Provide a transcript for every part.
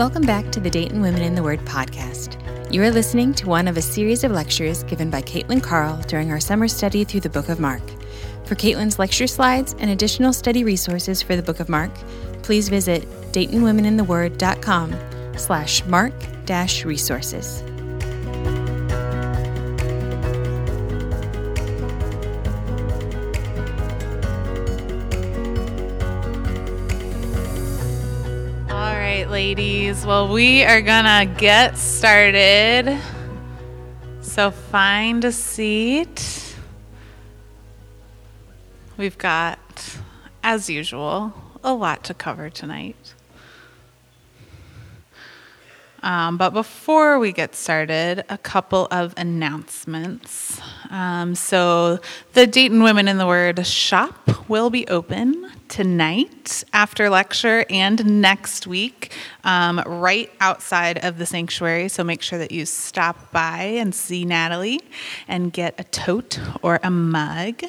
Welcome back to the Dayton Women in the Word podcast. You are listening to one of a series of lectures given by Caitlin Carl during our summer study through the book of Mark. For Caitlin's lecture slides and additional study resources for the book of Mark, please visit DaytonWomenInTheWord.com slash mark dash resources. Ladies. Well, we are gonna get started. So find a seat. We've got, as usual, a lot to cover tonight. Um, but before we get started, a couple of announcements. Um, so, the Dayton Women in the Word shop will be open tonight after lecture and next week, um, right outside of the sanctuary. So, make sure that you stop by and see Natalie and get a tote or a mug.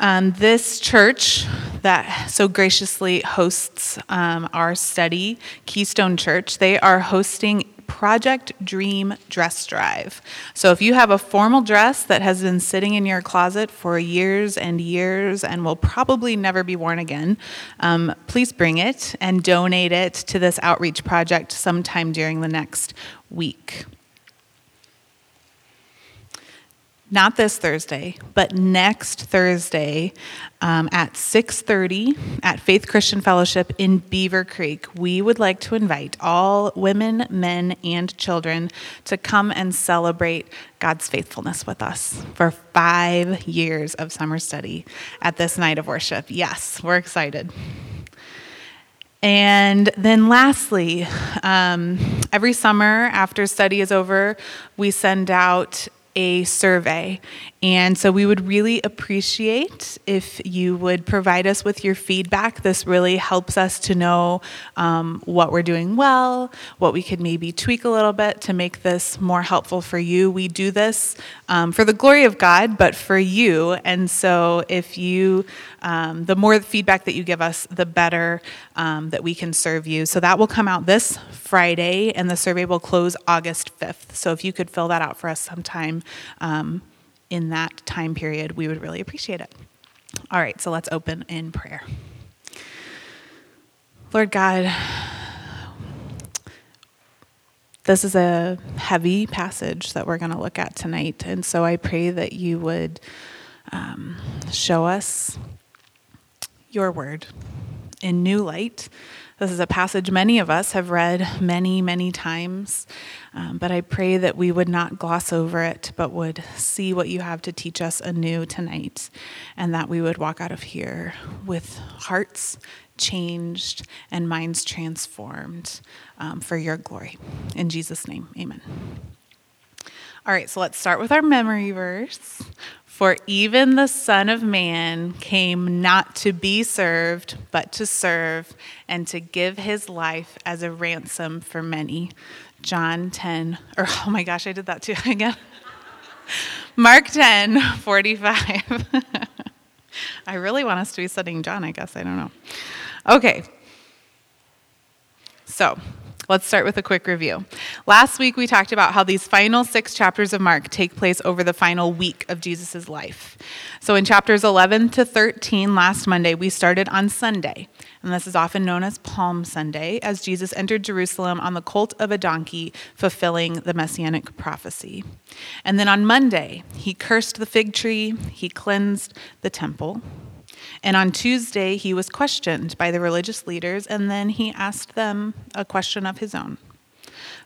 Um, this church that so graciously hosts um, our study, Keystone Church, they are hosting Project Dream Dress Drive. So if you have a formal dress that has been sitting in your closet for years and years and will probably never be worn again, um, please bring it and donate it to this outreach project sometime during the next week. Not this Thursday, but next Thursday um, at 6:30 at Faith Christian Fellowship in Beavercreek. We would like to invite all women, men, and children to come and celebrate God's faithfulness with us for five years of summer study at this night of worship. Yes, we're excited. And then, lastly, um, every summer after study is over, we send out a survey. And so we would really appreciate if you would provide us with your feedback. This really helps us to know um, what we're doing well, what we could maybe tweak a little bit to make this more helpful for you. We do this um, for the glory of God, but for you. And so if you, um, the more feedback that you give us, the better um, that we can serve you. So that will come out this Friday, and the survey will close August 5th. So if you could fill that out for us sometime um, in that time period, we would really appreciate it. All right, so let's open in prayer. Lord God, this is a heavy passage that we're going to look at tonight. And so I pray that you would um, show us your word in new light this is a passage many of us have read many, many times, um, but I pray that we would not gloss over it, but would see what you have to teach us anew tonight, and that we would walk out of here with hearts changed and minds transformed um, for your glory. In Jesus' name, amen. All right, so let's start with our memory verse. For even the Son of Man came not to be served, but to serve, and to give his life as a ransom for many. John 10, or oh my gosh, I did that too again. Mark 10, 45. I really want us to be studying John, I guess. I don't know. Okay. So, Let's start with a quick review. Last week, we talked about how these final six chapters of Mark take place over the final week of Jesus' life. So, in chapters 11 to 13, last Monday, we started on Sunday, and this is often known as Palm Sunday, as Jesus entered Jerusalem on the colt of a donkey, fulfilling the messianic prophecy. And then on Monday, he cursed the fig tree, he cleansed the temple. And on Tuesday, he was questioned by the religious leaders, and then he asked them a question of his own.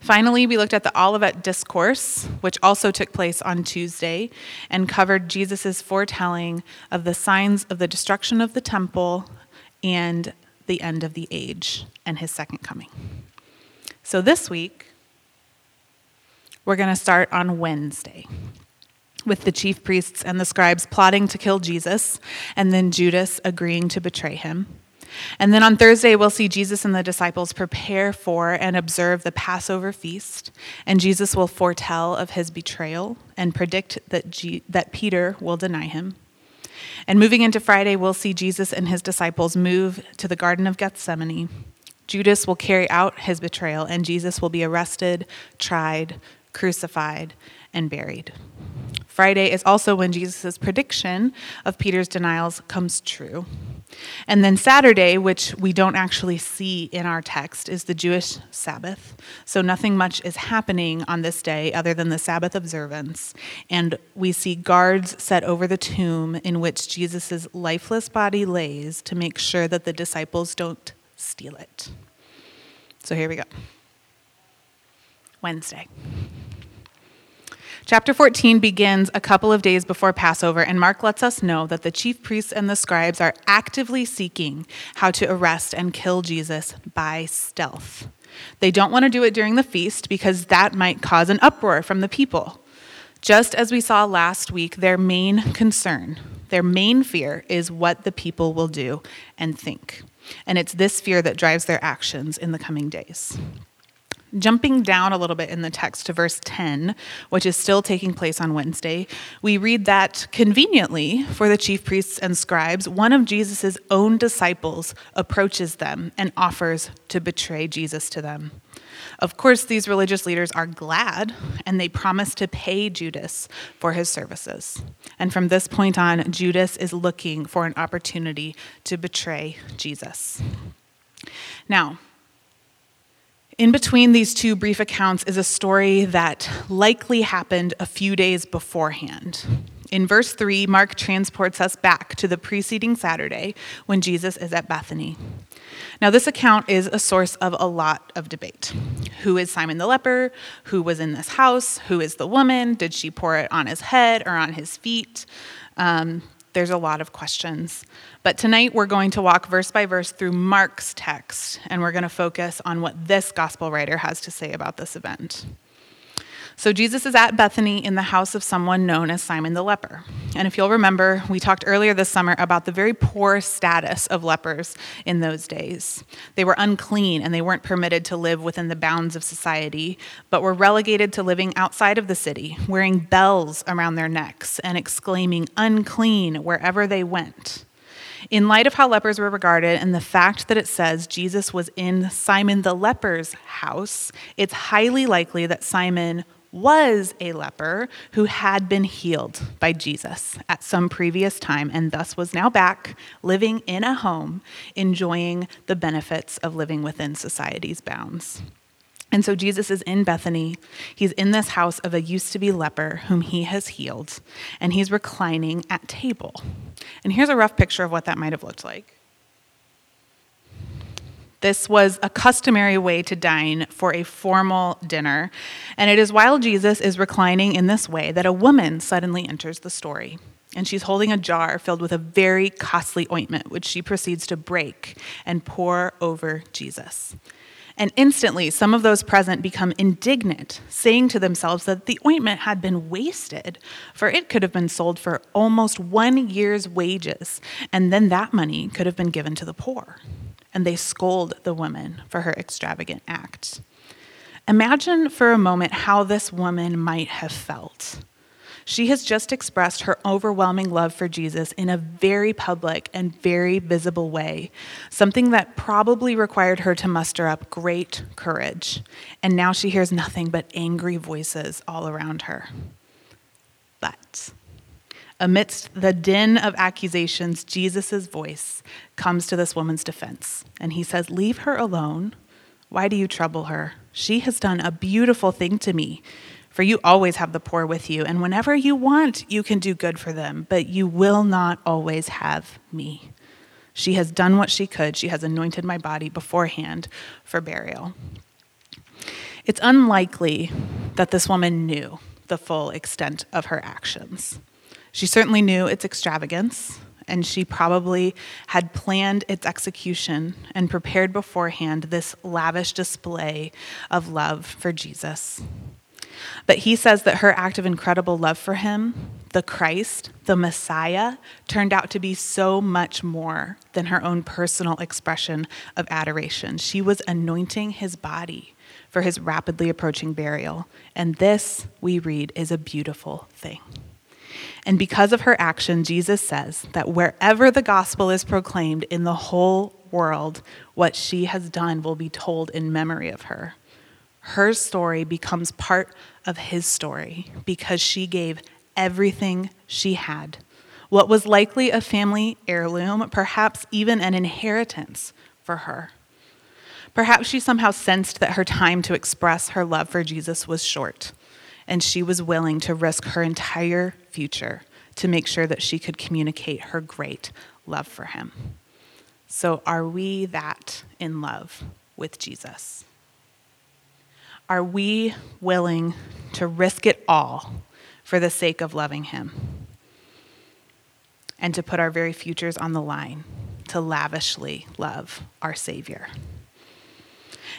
Finally, we looked at the Olivet Discourse, which also took place on Tuesday, and covered Jesus' foretelling of the signs of the destruction of the temple and the end of the age and his second coming. So this week, we're going to start on Wednesday with the chief priests and the scribes plotting to kill Jesus, and then Judas agreeing to betray him. And then on Thursday, we'll see Jesus and the disciples prepare for and observe the Passover feast, and Jesus will foretell of his betrayal and predict that, G- that Peter will deny him. And moving into Friday, we'll see Jesus and his disciples move to the Garden of Gethsemane, Judas will carry out his betrayal, and Jesus will be arrested, tried, crucified, and buried. Friday is also when Jesus' prediction of Peter's denials comes true. And then Saturday, which we don't actually see in our text, is the Jewish Sabbath. So nothing much is happening on this day other than the Sabbath observance. And we see guards set over the tomb in which Jesus' lifeless body lays to make sure that the disciples don't steal it. So here we go. Wednesday. Chapter 14 begins a couple of days before Passover, and Mark lets us know that the chief priests and the scribes are actively seeking how to arrest and kill Jesus by stealth. They don't want to do it during the feast because that might cause an uproar from the people. Just as we saw last week, their main concern, their main fear is what the people will do and think. And it's this fear that drives their actions in the coming days. Jumping down a little bit in the text to verse 10, which is still taking place on Wednesday, we read that conveniently for the chief priests and scribes, one of Jesus' own disciples approaches them and offers to betray Jesus to them. Of course, these religious leaders are glad and they promise to pay Judas for his services. And from this point on, Judas is looking for an opportunity to betray Jesus. Now, in between these two brief accounts is a story that likely happened a few days beforehand. In verse 3, Mark transports us back to the preceding Saturday when Jesus is at Bethany. Now, this account is a source of a lot of debate. Who is Simon the leper? Who was in this house? Who is the woman? Did she pour it on his head or on his feet? Um, there's a lot of questions. But tonight we're going to walk verse by verse through Mark's text, and we're going to focus on what this gospel writer has to say about this event. So, Jesus is at Bethany in the house of someone known as Simon the leper. And if you'll remember, we talked earlier this summer about the very poor status of lepers in those days. They were unclean and they weren't permitted to live within the bounds of society, but were relegated to living outside of the city, wearing bells around their necks and exclaiming, unclean, wherever they went. In light of how lepers were regarded and the fact that it says Jesus was in Simon the leper's house, it's highly likely that Simon was a leper who had been healed by Jesus at some previous time and thus was now back living in a home, enjoying the benefits of living within society's bounds. And so Jesus is in Bethany. He's in this house of a used to be leper whom he has healed, and he's reclining at table. And here's a rough picture of what that might have looked like. This was a customary way to dine for a formal dinner. And it is while Jesus is reclining in this way that a woman suddenly enters the story. And she's holding a jar filled with a very costly ointment, which she proceeds to break and pour over Jesus. And instantly, some of those present become indignant, saying to themselves that the ointment had been wasted, for it could have been sold for almost one year's wages, and then that money could have been given to the poor and they scold the woman for her extravagant act. Imagine for a moment how this woman might have felt. She has just expressed her overwhelming love for Jesus in a very public and very visible way, something that probably required her to muster up great courage. And now she hears nothing but angry voices all around her. But Amidst the din of accusations, Jesus' voice comes to this woman's defense. And he says, Leave her alone. Why do you trouble her? She has done a beautiful thing to me. For you always have the poor with you, and whenever you want, you can do good for them, but you will not always have me. She has done what she could. She has anointed my body beforehand for burial. It's unlikely that this woman knew the full extent of her actions. She certainly knew its extravagance, and she probably had planned its execution and prepared beforehand this lavish display of love for Jesus. But he says that her act of incredible love for him, the Christ, the Messiah, turned out to be so much more than her own personal expression of adoration. She was anointing his body for his rapidly approaching burial. And this, we read, is a beautiful thing. And because of her action, Jesus says that wherever the gospel is proclaimed in the whole world, what she has done will be told in memory of her. Her story becomes part of his story because she gave everything she had. What was likely a family heirloom, perhaps even an inheritance for her. Perhaps she somehow sensed that her time to express her love for Jesus was short, and she was willing to risk her entire future to make sure that she could communicate her great love for him. So, are we that in love with Jesus? Are we willing to risk it all for the sake of loving him? And to put our very futures on the line to lavishly love our Savior?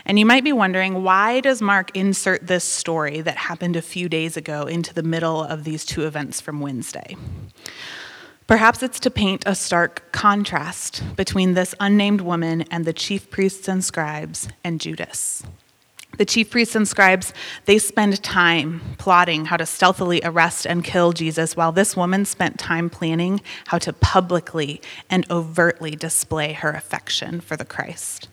And you might be wondering why does Mark insert this story that happened a few days ago into the middle of these two events from Wednesday? Perhaps it's to paint a stark contrast between this unnamed woman and the chief priests and scribes and Judas. The chief priests and scribes, they spend time plotting how to stealthily arrest and kill Jesus, while this woman spent time planning how to publicly and overtly display her affection for the Christ.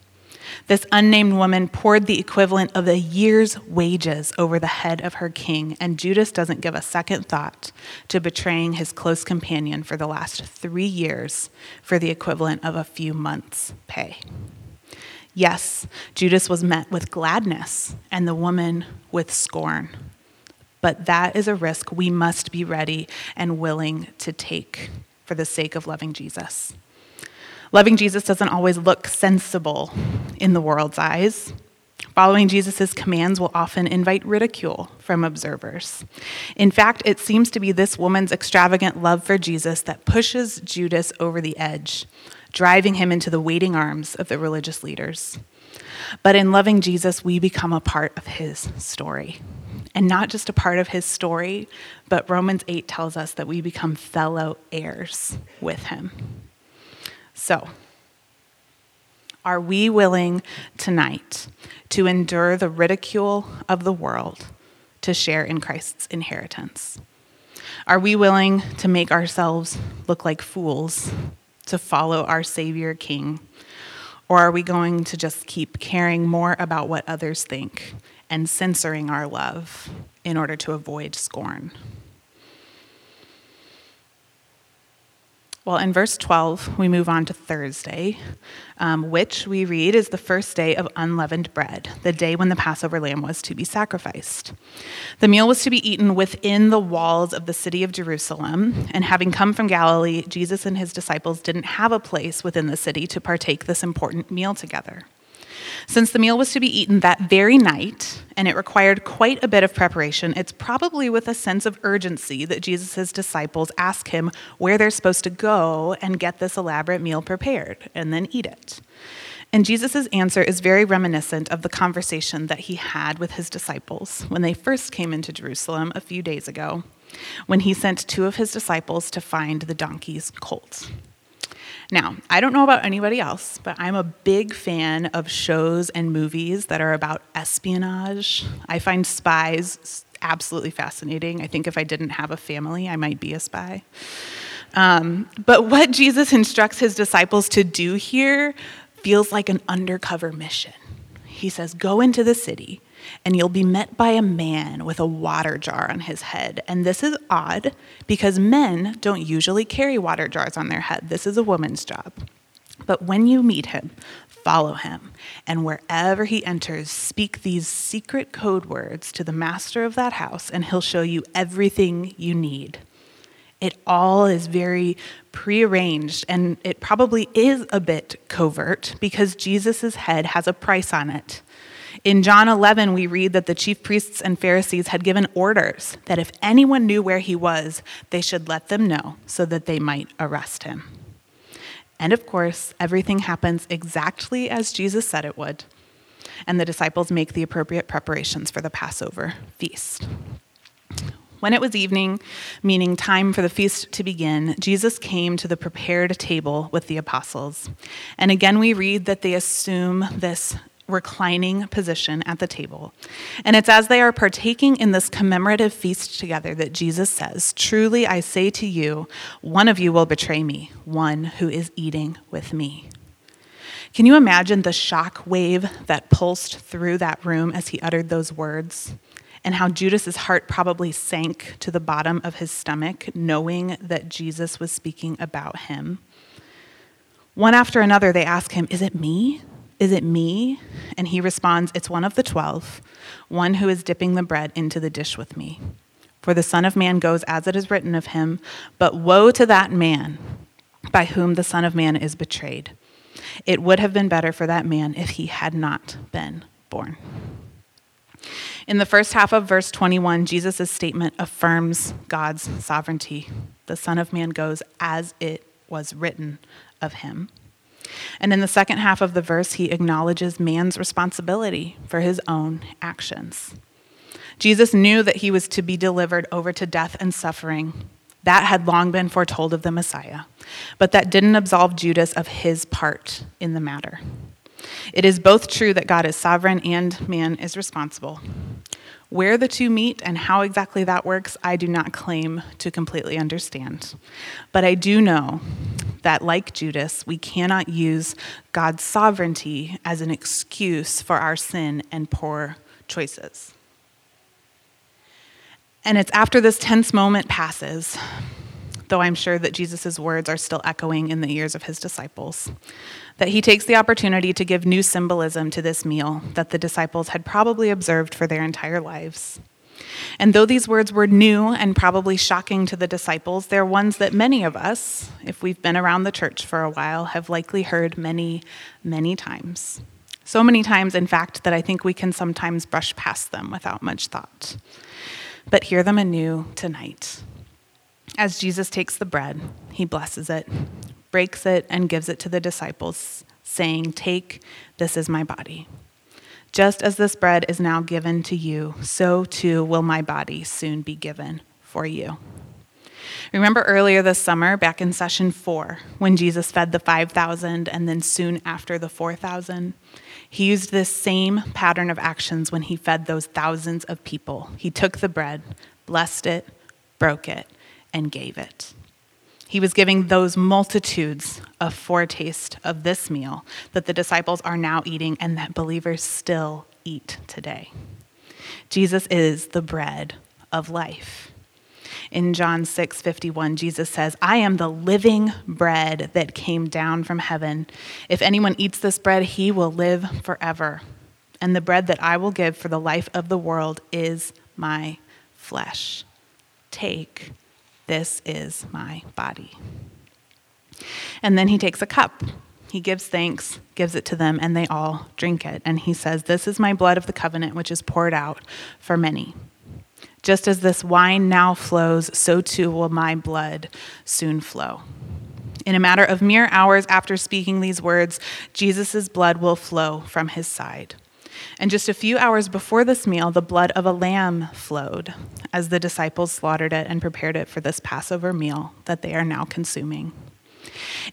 This unnamed woman poured the equivalent of a year's wages over the head of her king, and Judas doesn't give a second thought to betraying his close companion for the last three years for the equivalent of a few months' pay. Yes, Judas was met with gladness, and the woman with scorn. But that is a risk we must be ready and willing to take for the sake of loving Jesus. Loving Jesus doesn't always look sensible in the world's eyes. Following Jesus' commands will often invite ridicule from observers. In fact, it seems to be this woman's extravagant love for Jesus that pushes Judas over the edge, driving him into the waiting arms of the religious leaders. But in loving Jesus, we become a part of his story. And not just a part of his story, but Romans 8 tells us that we become fellow heirs with him. So, are we willing tonight to endure the ridicule of the world to share in Christ's inheritance? Are we willing to make ourselves look like fools to follow our Savior King? Or are we going to just keep caring more about what others think and censoring our love in order to avoid scorn? Well, in verse 12, we move on to Thursday, um, which we read is the first day of unleavened bread, the day when the Passover lamb was to be sacrificed. The meal was to be eaten within the walls of the city of Jerusalem, and having come from Galilee, Jesus and his disciples didn't have a place within the city to partake this important meal together. Since the meal was to be eaten that very night, and it required quite a bit of preparation, it's probably with a sense of urgency that Jesus' disciples ask him where they're supposed to go and get this elaborate meal prepared and then eat it. And Jesus' answer is very reminiscent of the conversation that he had with his disciples when they first came into Jerusalem a few days ago, when he sent two of his disciples to find the donkey's colt. Now, I don't know about anybody else, but I'm a big fan of shows and movies that are about espionage. I find spies absolutely fascinating. I think if I didn't have a family, I might be a spy. Um, but what Jesus instructs his disciples to do here feels like an undercover mission. He says, Go into the city and you'll be met by a man with a water jar on his head. And this is odd because men don't usually carry water jars on their head. This is a woman's job. But when you meet him, follow him, and wherever he enters, speak these secret code words to the master of that house, and he'll show you everything you need. It all is very prearranged, and it probably is a bit covert because Jesus' head has a price on it. In John 11, we read that the chief priests and Pharisees had given orders that if anyone knew where he was, they should let them know so that they might arrest him. And of course, everything happens exactly as Jesus said it would, and the disciples make the appropriate preparations for the Passover feast. When it was evening, meaning time for the feast to begin, Jesus came to the prepared table with the apostles. And again, we read that they assume this reclining position at the table. And it's as they are partaking in this commemorative feast together that Jesus says, Truly I say to you, one of you will betray me, one who is eating with me. Can you imagine the shock wave that pulsed through that room as he uttered those words? And how Judas's heart probably sank to the bottom of his stomach, knowing that Jesus was speaking about him. One after another, they ask him, Is it me? Is it me? And he responds, It's one of the twelve, one who is dipping the bread into the dish with me. For the Son of Man goes as it is written of him, but woe to that man by whom the Son of Man is betrayed. It would have been better for that man if he had not been born. In the first half of verse 21, Jesus' statement affirms God's sovereignty. The Son of Man goes as it was written of him. And in the second half of the verse, he acknowledges man's responsibility for his own actions. Jesus knew that he was to be delivered over to death and suffering. That had long been foretold of the Messiah, but that didn't absolve Judas of his part in the matter. It is both true that God is sovereign and man is responsible. Where the two meet and how exactly that works, I do not claim to completely understand. But I do know that, like Judas, we cannot use God's sovereignty as an excuse for our sin and poor choices. And it's after this tense moment passes, though I'm sure that Jesus' words are still echoing in the ears of his disciples, that he takes the opportunity to give new symbolism to this meal that the disciples had probably observed for their entire lives. And though these words were new and probably shocking to the disciples, they're ones that many of us, if we've been around the church for a while, have likely heard many, many times. So many times, in fact, that I think we can sometimes brush past them without much thought. But hear them anew tonight. As Jesus takes the bread, he blesses it, breaks it, and gives it to the disciples, saying, Take, this is my body. Just as this bread is now given to you, so too will my body soon be given for you. Remember earlier this summer, back in session four, when Jesus fed the 5,000 and then soon after the 4,000? He used this same pattern of actions when he fed those thousands of people. He took the bread, blessed it, broke it, and gave it. He was giving those multitudes a foretaste of this meal that the disciples are now eating and that believers still eat today. Jesus is the bread of life. In John 6 51, Jesus says, I am the living bread that came down from heaven. If anyone eats this bread, he will live forever. And the bread that I will give for the life of the world is my flesh. Take this is my body. And then he takes a cup. He gives thanks, gives it to them, and they all drink it. And he says, This is my blood of the covenant, which is poured out for many. Just as this wine now flows, so too will my blood soon flow. In a matter of mere hours after speaking these words, Jesus' blood will flow from his side. And just a few hours before this meal, the blood of a lamb flowed as the disciples slaughtered it and prepared it for this Passover meal that they are now consuming.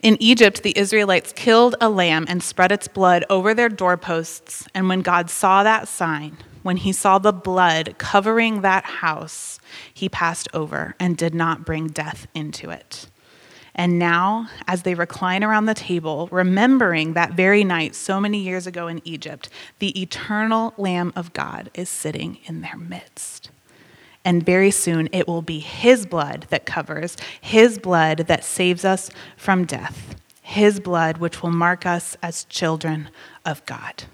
In Egypt, the Israelites killed a lamb and spread its blood over their doorposts. And when God saw that sign, when he saw the blood covering that house, he passed over and did not bring death into it. And now, as they recline around the table, remembering that very night so many years ago in Egypt, the eternal Lamb of God is sitting in their midst. And very soon it will be His blood that covers, His blood that saves us from death, His blood which will mark us as children of God.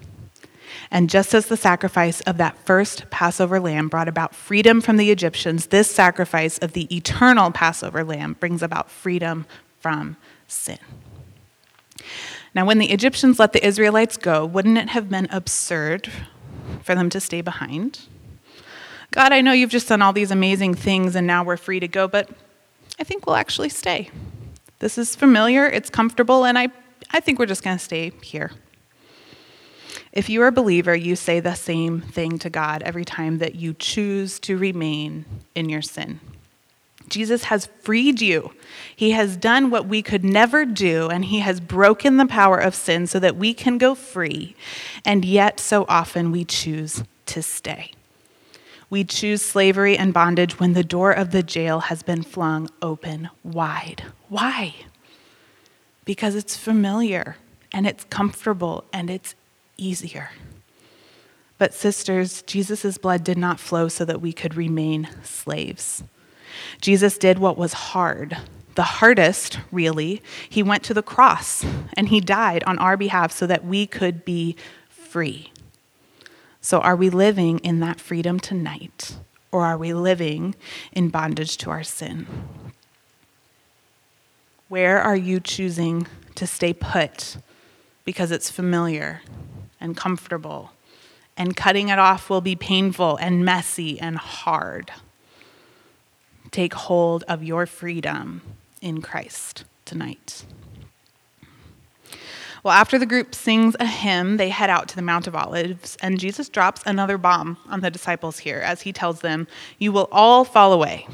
And just as the sacrifice of that first Passover lamb brought about freedom from the Egyptians, this sacrifice of the eternal Passover lamb brings about freedom from sin. Now, when the Egyptians let the Israelites go, wouldn't it have been absurd for them to stay behind? God, I know you've just done all these amazing things and now we're free to go, but I think we'll actually stay. This is familiar, it's comfortable, and I, I think we're just going to stay here. If you are a believer, you say the same thing to God every time that you choose to remain in your sin. Jesus has freed you. He has done what we could never do, and He has broken the power of sin so that we can go free. And yet, so often, we choose to stay. We choose slavery and bondage when the door of the jail has been flung open wide. Why? Because it's familiar and it's comfortable and it's easier. But, sisters, Jesus' blood did not flow so that we could remain slaves. Jesus did what was hard, the hardest, really. He went to the cross and he died on our behalf so that we could be free. So, are we living in that freedom tonight, or are we living in bondage to our sin? Where are you choosing to stay put because it's familiar and comfortable? And cutting it off will be painful and messy and hard. Take hold of your freedom in Christ tonight. Well, after the group sings a hymn, they head out to the Mount of Olives, and Jesus drops another bomb on the disciples here as he tells them, You will all fall away.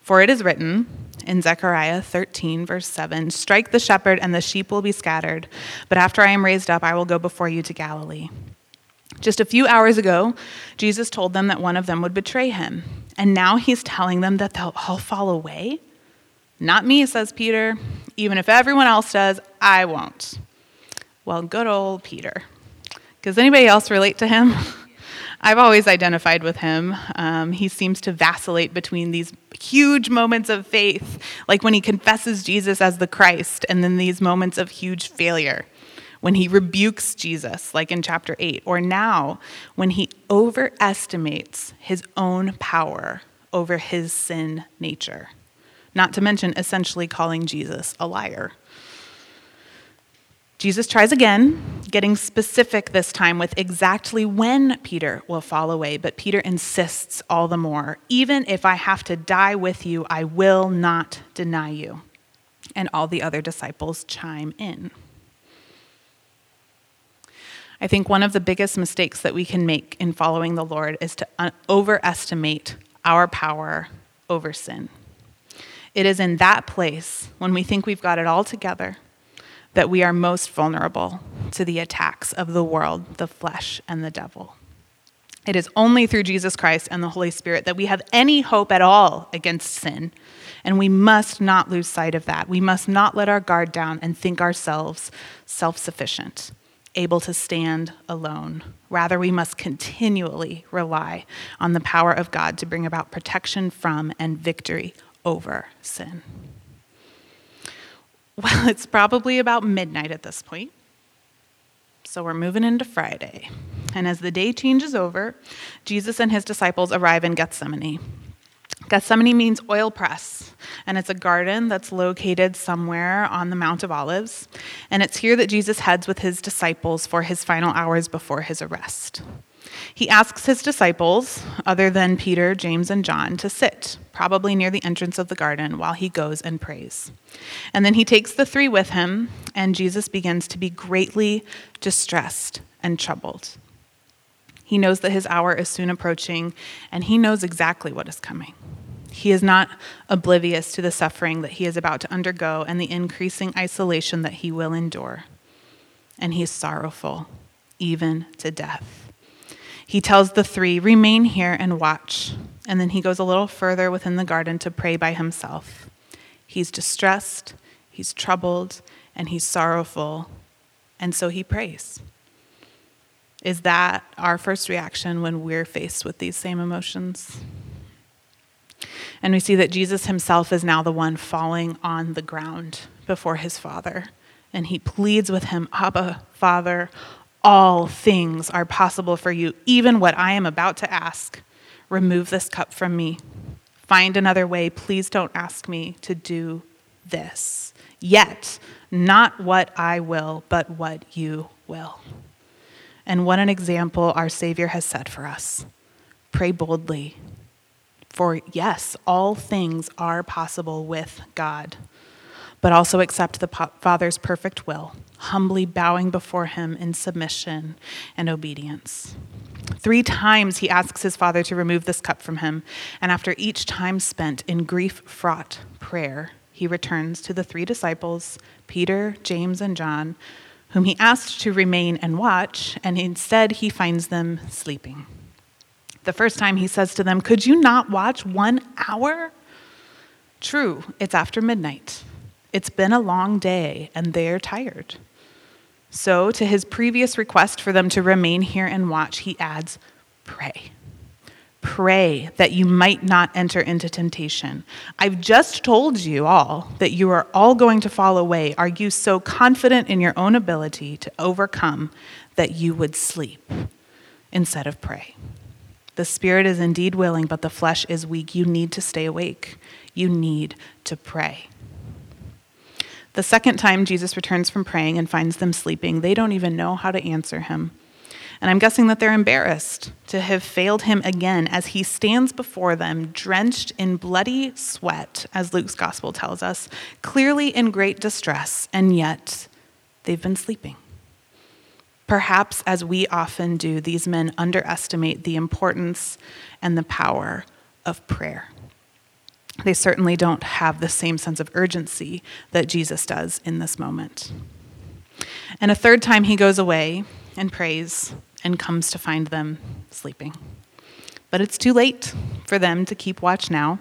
For it is written in Zechariah 13, verse 7 Strike the shepherd, and the sheep will be scattered. But after I am raised up, I will go before you to Galilee. Just a few hours ago, Jesus told them that one of them would betray him. And now he's telling them that they'll all fall away? Not me, says Peter. Even if everyone else does, I won't. Well, good old Peter. Does anybody else relate to him? I've always identified with him. Um, he seems to vacillate between these huge moments of faith, like when he confesses Jesus as the Christ, and then these moments of huge failure, when he rebukes Jesus, like in chapter 8, or now when he overestimates his own power over his sin nature not to mention essentially calling Jesus a liar. Jesus tries again, getting specific this time with exactly when Peter will fall away, but Peter insists all the more even if I have to die with you, I will not deny you. And all the other disciples chime in. I think one of the biggest mistakes that we can make in following the Lord is to uh, overestimate our power over sin. It is in that place, when we think we've got it all together, that we are most vulnerable to the attacks of the world, the flesh, and the devil. It is only through Jesus Christ and the Holy Spirit that we have any hope at all against sin. And we must not lose sight of that. We must not let our guard down and think ourselves self sufficient, able to stand alone. Rather, we must continually rely on the power of God to bring about protection from and victory over sin. Well, it's probably about midnight at this point. So we're moving into Friday. And as the day changes over, Jesus and his disciples arrive in Gethsemane. Gethsemane means oil press, and it's a garden that's located somewhere on the Mount of Olives. And it's here that Jesus heads with his disciples for his final hours before his arrest. He asks his disciples, other than Peter, James, and John, to sit, probably near the entrance of the garden, while he goes and prays. And then he takes the three with him, and Jesus begins to be greatly distressed and troubled. He knows that his hour is soon approaching, and he knows exactly what is coming. He is not oblivious to the suffering that he is about to undergo and the increasing isolation that he will endure. And he is sorrowful, even to death he tells the three, Remain here and watch. And then he goes a little further within the garden to pray by himself. He's distressed, he's troubled, and he's sorrowful. And so he prays. Is that our first reaction when we're faced with these same emotions? And we see that Jesus himself is now the one falling on the ground before his Father. And he pleads with him, Abba, Father, all things are possible for you, even what I am about to ask. Remove this cup from me. Find another way. Please don't ask me to do this. Yet, not what I will, but what you will. And what an example our Savior has set for us. Pray boldly. For yes, all things are possible with God but also accept the Father's perfect will, humbly bowing before him in submission and obedience. Three times he asks his Father to remove this cup from him, and after each time spent in grief fraught prayer, he returns to the three disciples, Peter, James, and John, whom he asked to remain and watch, and instead he finds them sleeping. The first time he says to them, Could you not watch one hour? True, it's after midnight. It's been a long day and they're tired. So, to his previous request for them to remain here and watch, he adds, Pray. Pray that you might not enter into temptation. I've just told you all that you are all going to fall away. Are you so confident in your own ability to overcome that you would sleep instead of pray? The spirit is indeed willing, but the flesh is weak. You need to stay awake. You need to pray. The second time Jesus returns from praying and finds them sleeping, they don't even know how to answer him. And I'm guessing that they're embarrassed to have failed him again as he stands before them, drenched in bloody sweat, as Luke's gospel tells us, clearly in great distress, and yet they've been sleeping. Perhaps, as we often do, these men underestimate the importance and the power of prayer. They certainly don't have the same sense of urgency that Jesus does in this moment. And a third time he goes away and prays and comes to find them sleeping. But it's too late for them to keep watch now.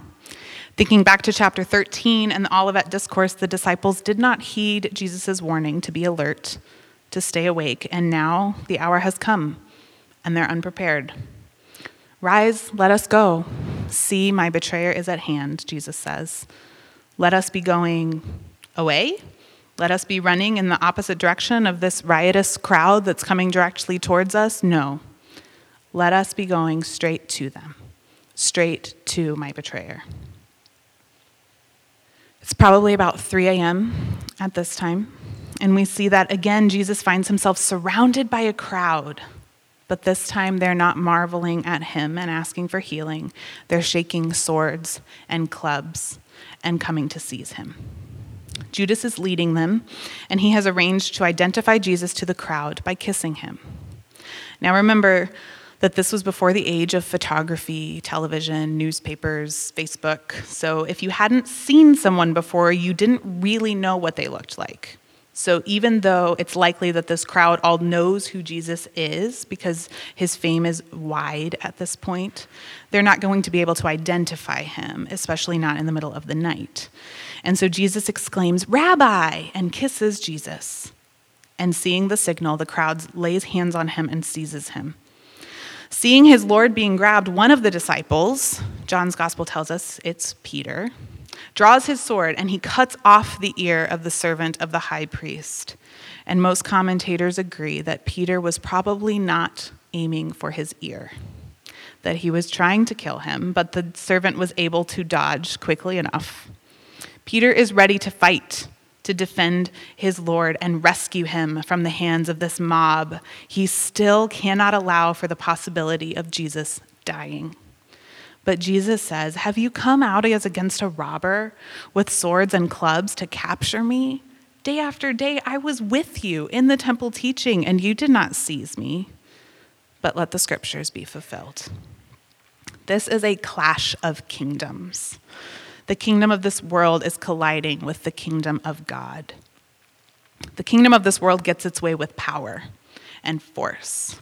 Thinking back to chapter 13 and the Olivet discourse, the disciples did not heed Jesus' warning to be alert, to stay awake, and now the hour has come and they're unprepared. Rise, let us go. See, my betrayer is at hand, Jesus says. Let us be going away let us be running in the opposite direction of this riotous crowd that's coming directly towards us? No. Let us be going straight to them, straight to my betrayer. It's probably about 3 a.m. at this time, and we see that again, Jesus finds himself surrounded by a crowd. But this time they're not marveling at him and asking for healing. They're shaking swords and clubs and coming to seize him. Judas is leading them, and he has arranged to identify Jesus to the crowd by kissing him. Now remember that this was before the age of photography, television, newspapers, Facebook. So if you hadn't seen someone before, you didn't really know what they looked like. So even though it's likely that this crowd all knows who Jesus is because his fame is wide at this point, they're not going to be able to identify him, especially not in the middle of the night. And so Jesus exclaims, Rabbi, and kisses Jesus. And seeing the signal, the crowd lays hands on him and seizes him. Seeing his Lord being grabbed, one of the disciples, John's gospel tells us it's Peter, draws his sword and he cuts off the ear of the servant of the high priest. And most commentators agree that Peter was probably not aiming for his ear, that he was trying to kill him, but the servant was able to dodge quickly enough. Peter is ready to fight to defend his Lord and rescue him from the hands of this mob. He still cannot allow for the possibility of Jesus dying. But Jesus says, Have you come out as against a robber with swords and clubs to capture me? Day after day, I was with you in the temple teaching, and you did not seize me. But let the scriptures be fulfilled. This is a clash of kingdoms. The kingdom of this world is colliding with the kingdom of God. The kingdom of this world gets its way with power and force.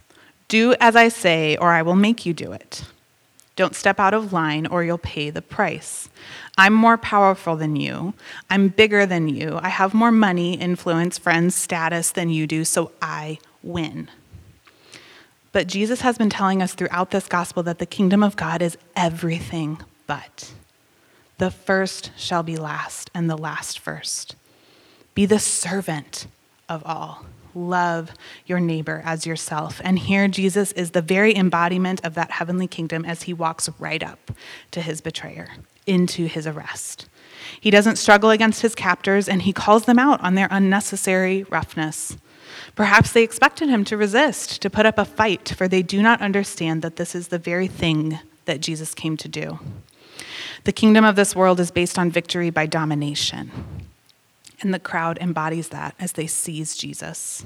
Do as I say, or I will make you do it. Don't step out of line, or you'll pay the price. I'm more powerful than you. I'm bigger than you. I have more money, influence, friends, status than you do, so I win. But Jesus has been telling us throughout this gospel that the kingdom of God is everything but. The first shall be last, and the last first. Be the servant of all. Love your neighbor as yourself. And here, Jesus is the very embodiment of that heavenly kingdom as he walks right up to his betrayer, into his arrest. He doesn't struggle against his captors, and he calls them out on their unnecessary roughness. Perhaps they expected him to resist, to put up a fight, for they do not understand that this is the very thing that Jesus came to do. The kingdom of this world is based on victory by domination. And the crowd embodies that as they seize Jesus.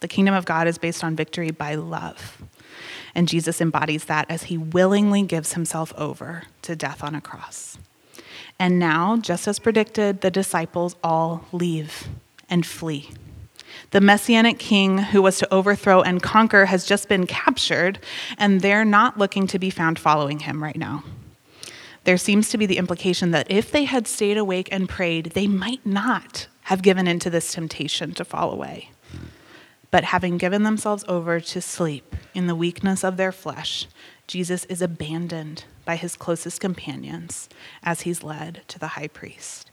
The kingdom of God is based on victory by love. And Jesus embodies that as he willingly gives himself over to death on a cross. And now, just as predicted, the disciples all leave and flee. The messianic king who was to overthrow and conquer has just been captured, and they're not looking to be found following him right now there seems to be the implication that if they had stayed awake and prayed, they might not have given into this temptation to fall away. But having given themselves over to sleep in the weakness of their flesh, Jesus is abandoned by his closest companions as he's led to the high priest.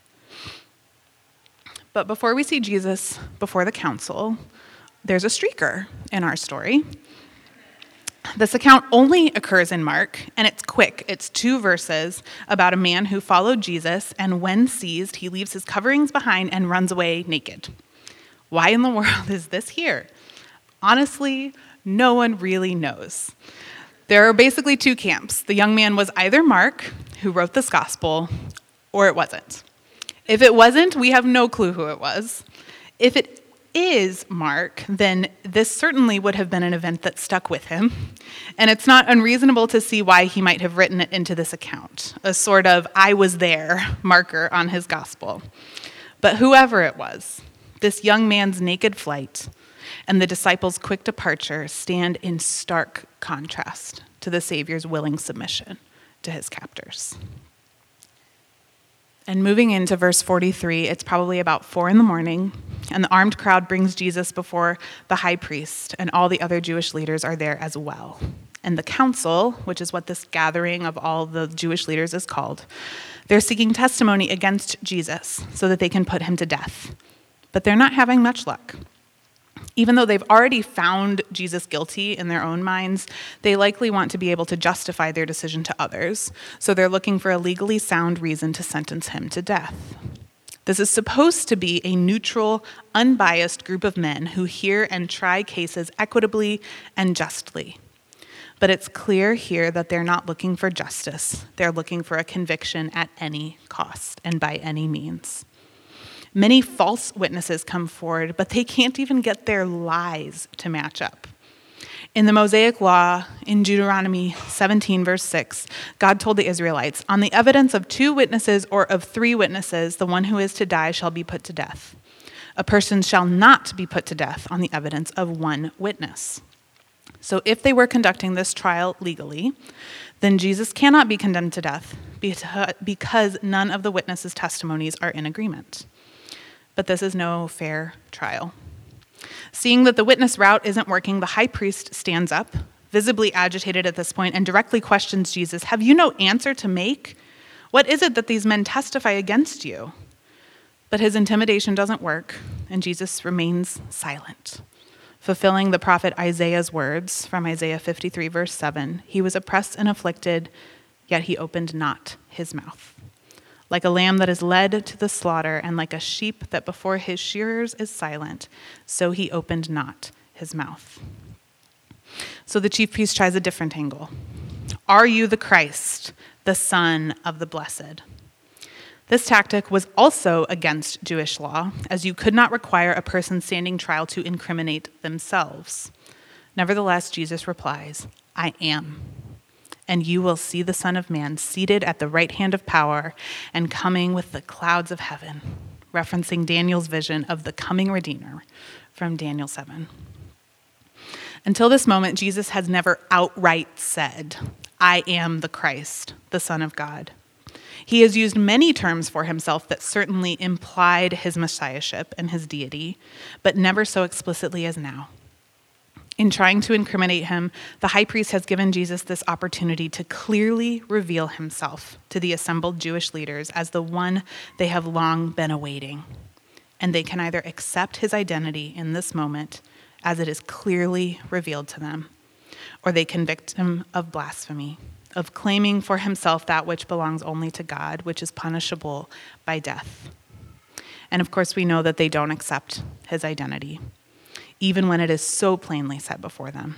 But before we see Jesus before the council, there's a streaker in our story. This account only occurs in Mark, and it's quick. It's two verses about a man who followed Jesus, and when seized, he leaves his coverings behind and runs away naked. Why in the world is this here? Honestly, no one really knows. There are basically two camps. The young man was either Mark, who wrote this gospel, or it wasn't. If it wasn't, we have no clue who it was. If it is Mark, then this certainly would have been an event that stuck with him. And it's not unreasonable to see why he might have written it into this account, a sort of I was there marker on his gospel. But whoever it was, this young man's naked flight and the disciples' quick departure stand in stark contrast to the Savior's willing submission to his captors. And moving into verse 43, it's probably about four in the morning, and the armed crowd brings Jesus before the high priest, and all the other Jewish leaders are there as well. And the council, which is what this gathering of all the Jewish leaders is called, they're seeking testimony against Jesus so that they can put him to death. But they're not having much luck even though they've already found Jesus guilty in their own minds, they likely want to be able to justify their decision to others. So they're looking for a legally sound reason to sentence him to death. This is supposed to be a neutral, unbiased group of men who hear and try cases equitably and justly. But it's clear here that they're not looking for justice. They're looking for a conviction at any cost and by any means. Many false witnesses come forward, but they can't even get their lies to match up. In the Mosaic Law, in Deuteronomy 17, verse 6, God told the Israelites, On the evidence of two witnesses or of three witnesses, the one who is to die shall be put to death. A person shall not be put to death on the evidence of one witness. So, if they were conducting this trial legally, then Jesus cannot be condemned to death because none of the witnesses' testimonies are in agreement but this is no fair trial. Seeing that the witness route isn't working, the high priest stands up, visibly agitated at this point, and directly questions Jesus Have you no answer to make? What is it that these men testify against you? But his intimidation doesn't work, and Jesus remains silent. Fulfilling the prophet Isaiah's words from Isaiah 53, verse 7 He was oppressed and afflicted, yet he opened not his mouth like a lamb that is led to the slaughter, and like a sheep that before his shearers is silent, so he opened not his mouth. So the chief priest tries a different angle. Are you the Christ, the Son of the Blessed? This tactic was also against Jewish law, as you could not require a person standing trial to incriminate themselves. Nevertheless, Jesus replies, I am and you will see the Son of Man seated at the right hand of power and coming with the clouds of heaven, referencing Daniel's vision of the coming Redeemer from Daniel 7. Until this moment, Jesus has never outright said, I am the Christ, the Son of God. He has used many terms for himself that certainly implied his messiahship and his deity, but never so explicitly as now. In trying to incriminate him, the high priest has given Jesus this opportunity to clearly reveal himself to the assembled Jewish leaders as the one they have long been awaiting. And they can either accept his identity in this moment as it is clearly revealed to them, or they convict him of blasphemy, of claiming for himself that which belongs only to God, which is punishable by death. And of course, we know that they don't accept his identity even when it is so plainly set before them.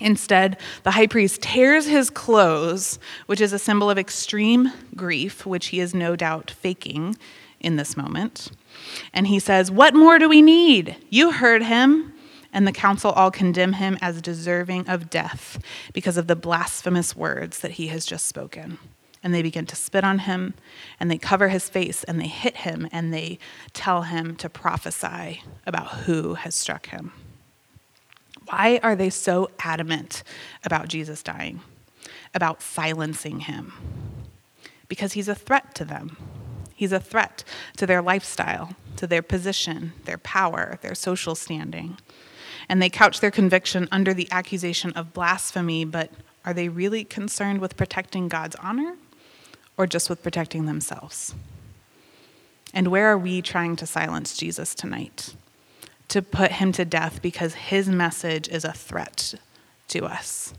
Instead, the high priest tears his clothes, which is a symbol of extreme grief, which he is no doubt faking in this moment. And he says, What more do we need? You heard him. And the council all condemn him as deserving of death because of the blasphemous words that he has just spoken and they begin to spit on him and they cover his face and they hit him and they tell him to prophesy about who has struck him. Why are they so adamant about Jesus dying, about silencing him? Because he's a threat to them. He's a threat to their lifestyle, to their position, their power, their social standing. and they couch their conviction under the accusation of blasphemy, but are they really concerned with protecting God's honor or just with protecting themselves? And where are we trying to silence Jesus tonight? To put him to death because his message is a threat to us,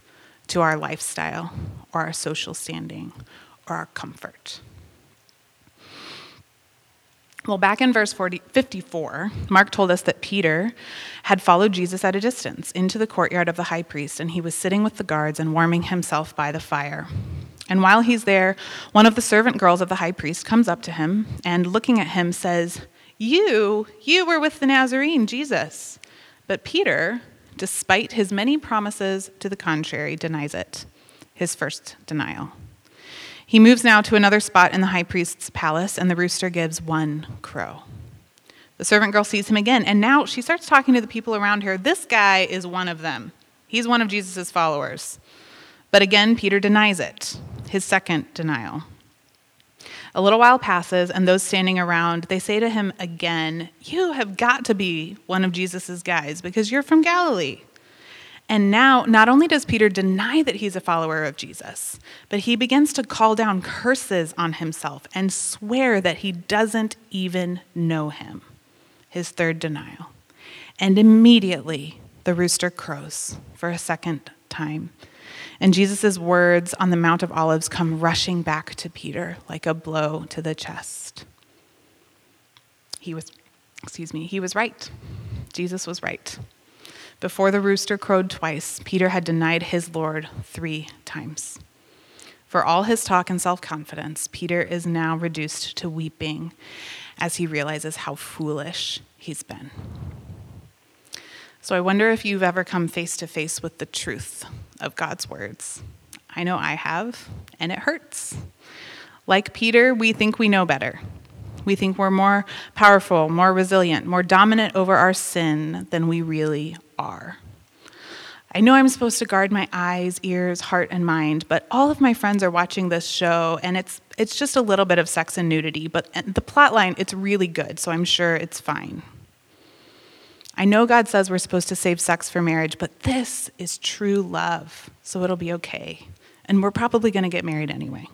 to our lifestyle, or our social standing, or our comfort. Well, back in verse 40, 54, Mark told us that Peter had followed Jesus at a distance into the courtyard of the high priest, and he was sitting with the guards and warming himself by the fire. And while he's there, one of the servant girls of the high priest comes up to him and, looking at him, says, You, you were with the Nazarene, Jesus. But Peter, despite his many promises to the contrary, denies it, his first denial. He moves now to another spot in the high priest's palace, and the rooster gives one crow. The servant girl sees him again, and now she starts talking to the people around her. This guy is one of them. He's one of Jesus' followers. But again, Peter denies it, his second denial. A little while passes, and those standing around, they say to him again, You have got to be one of Jesus' guys because you're from Galilee. And now, not only does Peter deny that he's a follower of Jesus, but he begins to call down curses on himself and swear that he doesn't even know him. His third denial. And immediately the rooster crows for a second time. And Jesus' words on the Mount of Olives come rushing back to Peter like a blow to the chest. He was, excuse me, he was right. Jesus was right. Before the rooster crowed twice, Peter had denied his Lord three times. For all his talk and self confidence, Peter is now reduced to weeping as he realizes how foolish he's been. So I wonder if you've ever come face to face with the truth of God's words. I know I have, and it hurts. Like Peter, we think we know better. We think we're more powerful, more resilient, more dominant over our sin than we really are. I know I'm supposed to guard my eyes, ears, heart, and mind, but all of my friends are watching this show, and it's it's just a little bit of sex and nudity, but the plot line, it's really good, so I'm sure it's fine. I know God says we're supposed to save sex for marriage, but this is true love, so it'll be okay. And we're probably going to get married anyway.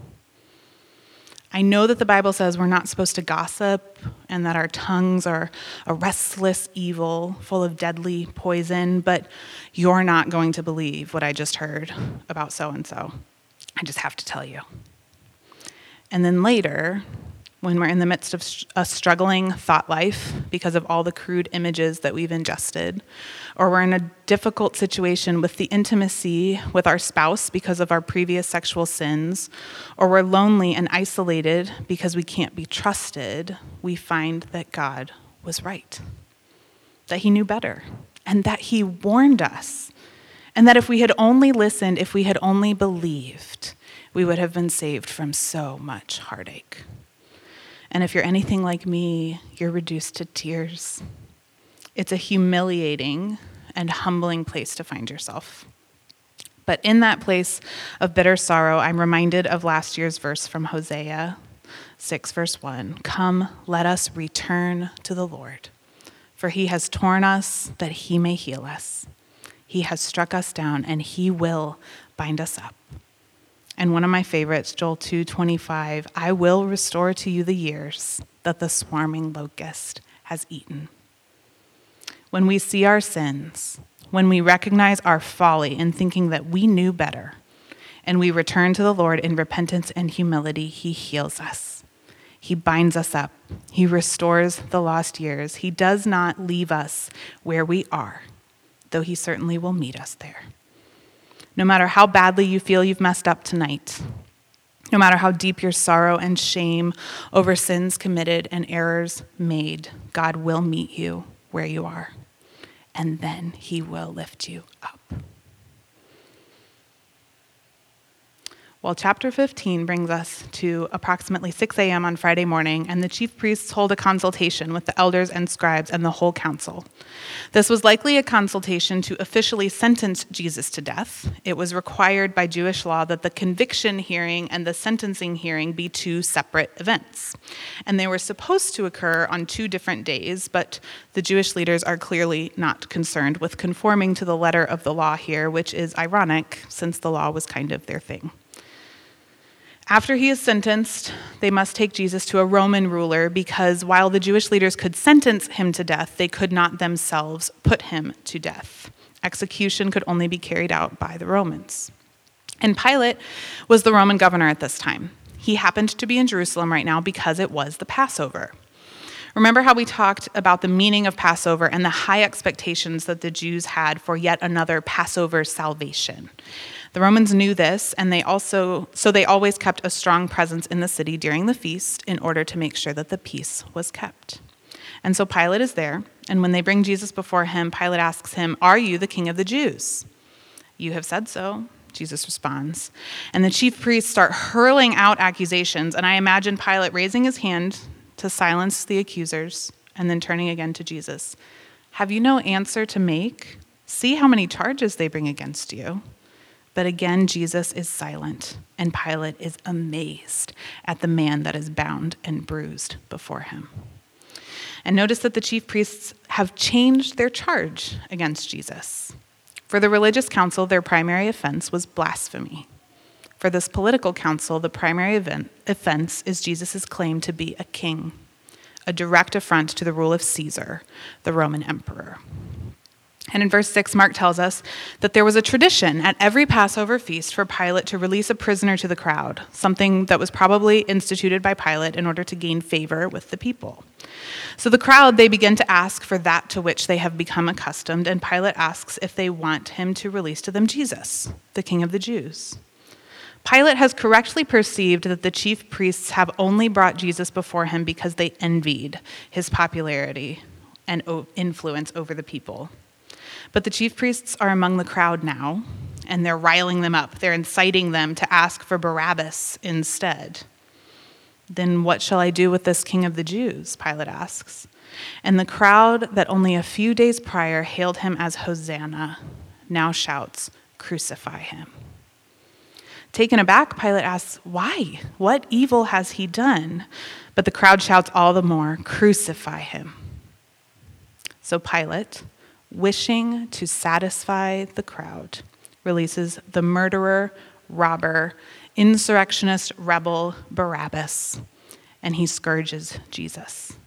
I know that the Bible says we're not supposed to gossip and that our tongues are a restless evil full of deadly poison, but you're not going to believe what I just heard about so and so. I just have to tell you. And then later, when we're in the midst of a struggling thought life because of all the crude images that we've ingested, or we're in a difficult situation with the intimacy with our spouse because of our previous sexual sins, or we're lonely and isolated because we can't be trusted, we find that God was right, that He knew better, and that He warned us, and that if we had only listened, if we had only believed, we would have been saved from so much heartache. And if you're anything like me, you're reduced to tears. It's a humiliating and humbling place to find yourself. But in that place of bitter sorrow, I'm reminded of last year's verse from Hosea 6, verse 1 Come, let us return to the Lord, for he has torn us that he may heal us. He has struck us down, and he will bind us up. And one of my favorites, Joel 2:25, I will restore to you the years that the swarming locust has eaten. When we see our sins, when we recognize our folly in thinking that we knew better, and we return to the Lord in repentance and humility, He heals us. He binds us up. He restores the lost years. He does not leave us where we are, though He certainly will meet us there no matter how badly you feel you've messed up tonight, no matter how deep your sorrow and shame over sins committed and errors made, God will meet you where you are, and then He will lift you up. Well, chapter 15 brings us to approximately 6 a.m. on Friday morning, and the chief priests hold a consultation with the elders and scribes and the whole council. This was likely a consultation to officially sentence Jesus to death. It was required by Jewish law that the conviction hearing and the sentencing hearing be two separate events. And they were supposed to occur on two different days, but the Jewish leaders are clearly not concerned with conforming to the letter of the law here, which is ironic since the law was kind of their thing. After he is sentenced, they must take Jesus to a Roman ruler because while the Jewish leaders could sentence him to death, they could not themselves put him to death. Execution could only be carried out by the Romans. And Pilate was the Roman governor at this time. He happened to be in Jerusalem right now because it was the Passover. Remember how we talked about the meaning of Passover and the high expectations that the Jews had for yet another Passover salvation. The Romans knew this, and they also, so they always kept a strong presence in the city during the feast in order to make sure that the peace was kept. And so Pilate is there, and when they bring Jesus before him, Pilate asks him, Are you the king of the Jews? You have said so, Jesus responds. And the chief priests start hurling out accusations, and I imagine Pilate raising his hand to silence the accusers and then turning again to Jesus. Have you no answer to make? See how many charges they bring against you. But again, Jesus is silent, and Pilate is amazed at the man that is bound and bruised before him. And notice that the chief priests have changed their charge against Jesus. For the religious council, their primary offense was blasphemy. For this political council, the primary event, offense is Jesus' claim to be a king, a direct affront to the rule of Caesar, the Roman emperor. And in verse 6, Mark tells us that there was a tradition at every Passover feast for Pilate to release a prisoner to the crowd, something that was probably instituted by Pilate in order to gain favor with the people. So the crowd, they begin to ask for that to which they have become accustomed, and Pilate asks if they want him to release to them Jesus, the King of the Jews. Pilate has correctly perceived that the chief priests have only brought Jesus before him because they envied his popularity and influence over the people. But the chief priests are among the crowd now, and they're riling them up. They're inciting them to ask for Barabbas instead. Then what shall I do with this king of the Jews? Pilate asks. And the crowd that only a few days prior hailed him as Hosanna now shouts, Crucify him. Taken aback, Pilate asks, Why? What evil has he done? But the crowd shouts all the more, Crucify him. So Pilate, wishing to satisfy the crowd, releases the murderer, robber, insurrectionist, rebel Barabbas, and he scourges Jesus,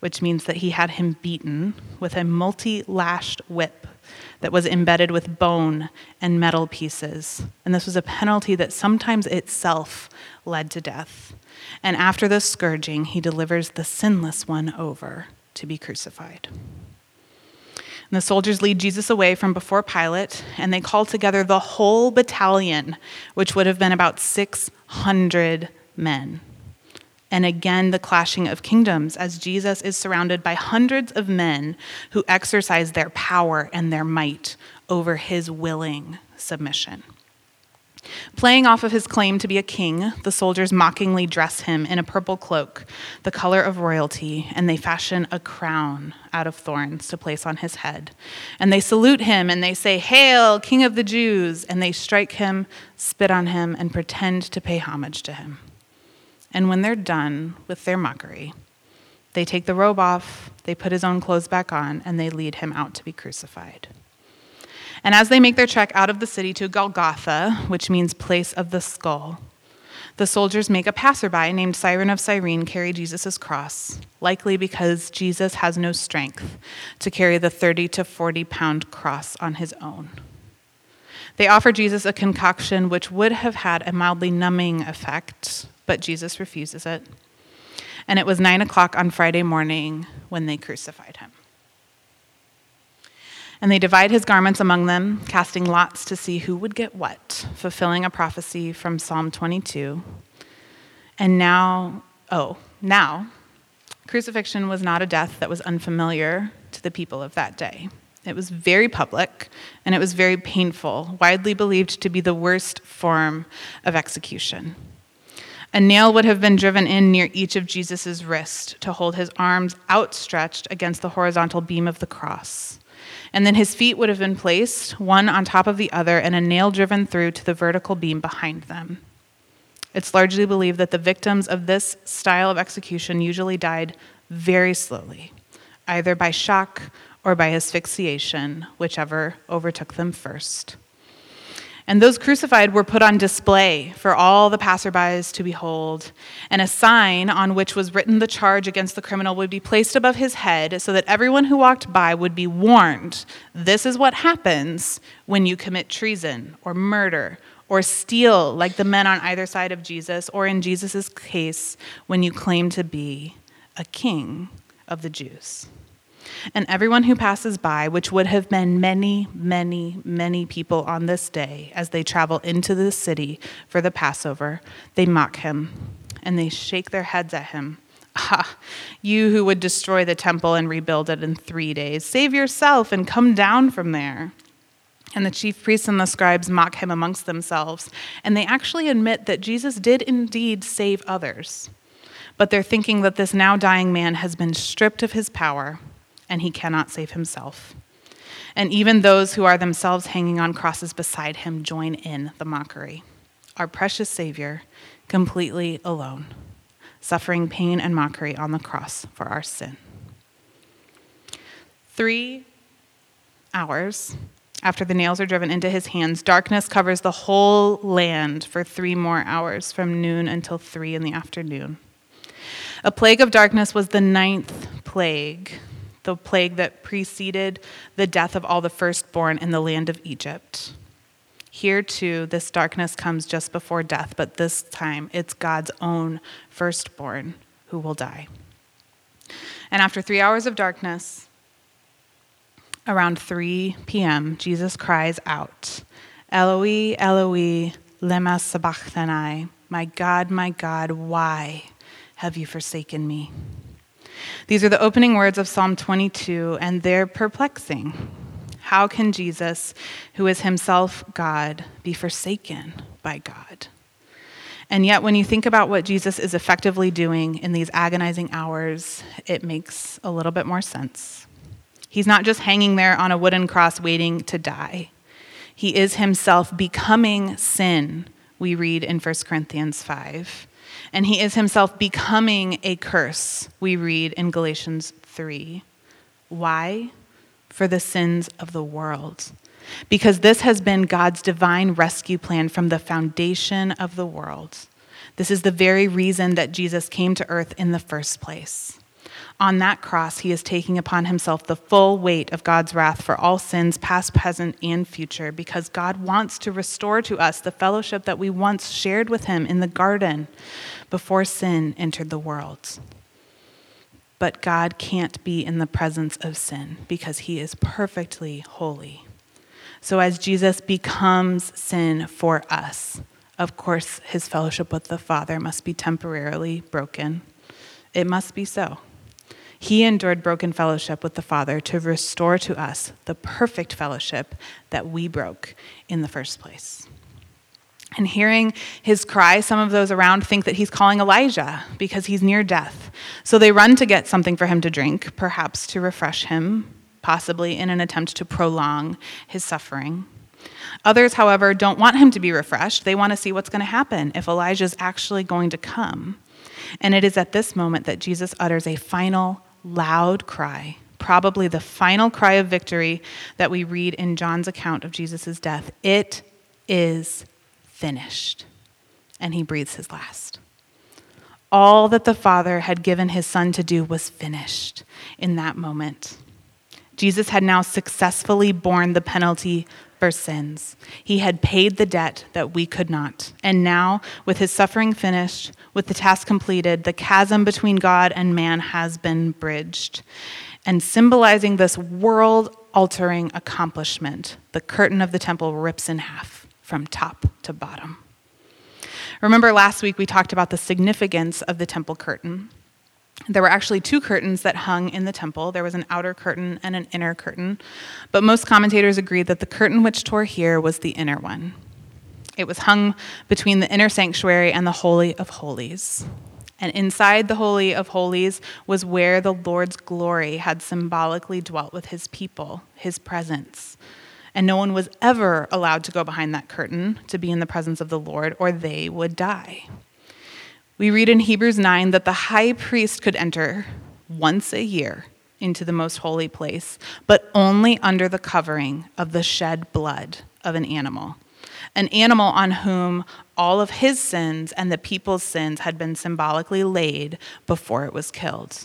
which means that he had him beaten with a multi lashed whip that was embedded with bone and metal pieces. And this was a penalty that sometimes itself led to death. And after the scourging, he delivers the sinless one over to be crucified. And the soldiers lead Jesus away from before Pilate, and they call together the whole battalion, which would have been about 600 men. And again, the clashing of kingdoms as Jesus is surrounded by hundreds of men who exercise their power and their might over his willing submission. Playing off of his claim to be a king, the soldiers mockingly dress him in a purple cloak, the color of royalty, and they fashion a crown out of thorns to place on his head. And they salute him and they say, Hail, King of the Jews! And they strike him, spit on him, and pretend to pay homage to him. And when they're done with their mockery, they take the robe off, they put his own clothes back on, and they lead him out to be crucified. And as they make their trek out of the city to Golgotha, which means place of the skull, the soldiers make a passerby named Simon of Cyrene carry Jesus' cross, likely because Jesus has no strength to carry the 30 to 40 pound cross on his own. They offer Jesus a concoction which would have had a mildly numbing effect, but Jesus refuses it. And it was nine o'clock on Friday morning when they crucified him. And they divide his garments among them, casting lots to see who would get what, fulfilling a prophecy from Psalm 22. And now, oh, now, crucifixion was not a death that was unfamiliar to the people of that day. It was very public and it was very painful, widely believed to be the worst form of execution. A nail would have been driven in near each of Jesus' wrists to hold his arms outstretched against the horizontal beam of the cross. And then his feet would have been placed, one on top of the other, and a nail driven through to the vertical beam behind them. It's largely believed that the victims of this style of execution usually died very slowly, either by shock or by asphyxiation, whichever overtook them first. And those crucified were put on display for all the passerbys to behold, and a sign on which was written the charge against the criminal would be placed above his head so that everyone who walked by would be warned this is what happens when you commit treason or murder or steal, like the men on either side of Jesus, or in Jesus' case, when you claim to be a king of the Jews. And everyone who passes by, which would have been many, many, many people on this day as they travel into the city for the Passover, they mock him and they shake their heads at him. Ah, you who would destroy the temple and rebuild it in three days, save yourself and come down from there. And the chief priests and the scribes mock him amongst themselves, and they actually admit that Jesus did indeed save others. But they're thinking that this now dying man has been stripped of his power and he cannot save himself. And even those who are themselves hanging on crosses beside him join in the mockery. Our precious Savior, completely alone, suffering pain and mockery on the cross for our sin. Three hours after the nails are driven into his hands, darkness covers the whole land for three more hours, from noon until three in the afternoon. A plague of darkness was the ninth plague the plague that preceded the death of all the firstborn in the land of Egypt. Here, too, this darkness comes just before death, but this time it's God's own firstborn who will die. And after three hours of darkness, around 3 p.m., Jesus cries out, Eloi, Eloi, lema sabachthani, my God, my God, why have you forsaken me? These are the opening words of Psalm 22, and they're perplexing. How can Jesus, who is himself God, be forsaken by God? And yet, when you think about what Jesus is effectively doing in these agonizing hours, it makes a little bit more sense. He's not just hanging there on a wooden cross waiting to die, he is himself becoming sin, we read in 1 Corinthians 5 and he is himself becoming a curse, we read in Galatians 3. Why? For the sins of the world. Because this has been God's divine rescue plan from the foundation of the world. This is the very reason that Jesus came to earth in the first place. On that cross, he is taking upon himself the full weight of God's wrath for all sins, past, present, and future, because God wants to restore to us the fellowship that we once shared with him in the garden before sin entered the world. But God can't be in the presence of sin because he is perfectly holy. So, as Jesus becomes sin for us, of course, his fellowship with the Father must be temporarily broken. It must be so. He endured broken fellowship with the Father to restore to us the perfect fellowship that we broke in the first place. And hearing his cry, some of those around think that he's calling Elijah because he's near death. So they run to get something for him to drink, perhaps to refresh him, possibly in an attempt to prolong his suffering. Others, however, don't want him to be refreshed. They want to see what's going to happen if Elijah is actually going to come. And it is at this moment that Jesus utters a final loud cry, probably the final cry of victory that we read in John's account of Jesus' death. It is finished. And he breathes his last. All that the Father had given his Son to do was finished in that moment. Jesus had now successfully borne the penalty for sins. He had paid the debt that we could not. And now, with his suffering finished, with the task completed, the chasm between God and man has been bridged. And symbolizing this world altering accomplishment, the curtain of the temple rips in half from top to bottom. Remember last week we talked about the significance of the temple curtain. There were actually two curtains that hung in the temple. There was an outer curtain and an inner curtain. But most commentators agreed that the curtain which tore here was the inner one. It was hung between the inner sanctuary and the Holy of Holies. And inside the Holy of Holies was where the Lord's glory had symbolically dwelt with his people, his presence. And no one was ever allowed to go behind that curtain to be in the presence of the Lord, or they would die. We read in Hebrews 9 that the high priest could enter once a year into the most holy place, but only under the covering of the shed blood of an animal. An animal on whom all of his sins and the people's sins had been symbolically laid before it was killed.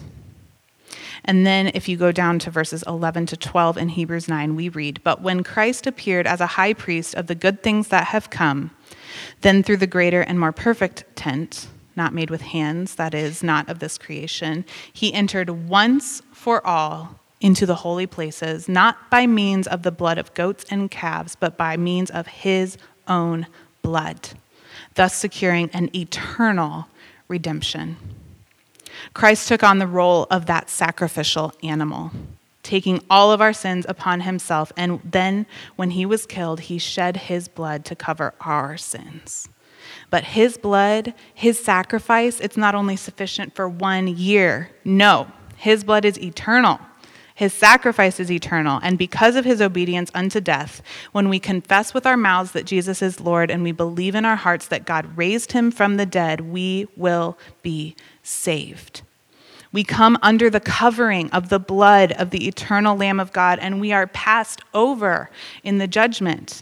And then, if you go down to verses 11 to 12 in Hebrews 9, we read But when Christ appeared as a high priest of the good things that have come, then through the greater and more perfect tent, not made with hands, that is, not of this creation, he entered once for all into the holy places, not by means of the blood of goats and calves, but by means of his own blood, thus securing an eternal redemption. Christ took on the role of that sacrificial animal, taking all of our sins upon himself, and then when he was killed, he shed his blood to cover our sins. But his blood, his sacrifice, it's not only sufficient for one year. No, his blood is eternal. His sacrifice is eternal. And because of his obedience unto death, when we confess with our mouths that Jesus is Lord and we believe in our hearts that God raised him from the dead, we will be saved. We come under the covering of the blood of the eternal Lamb of God, and we are passed over in the judgment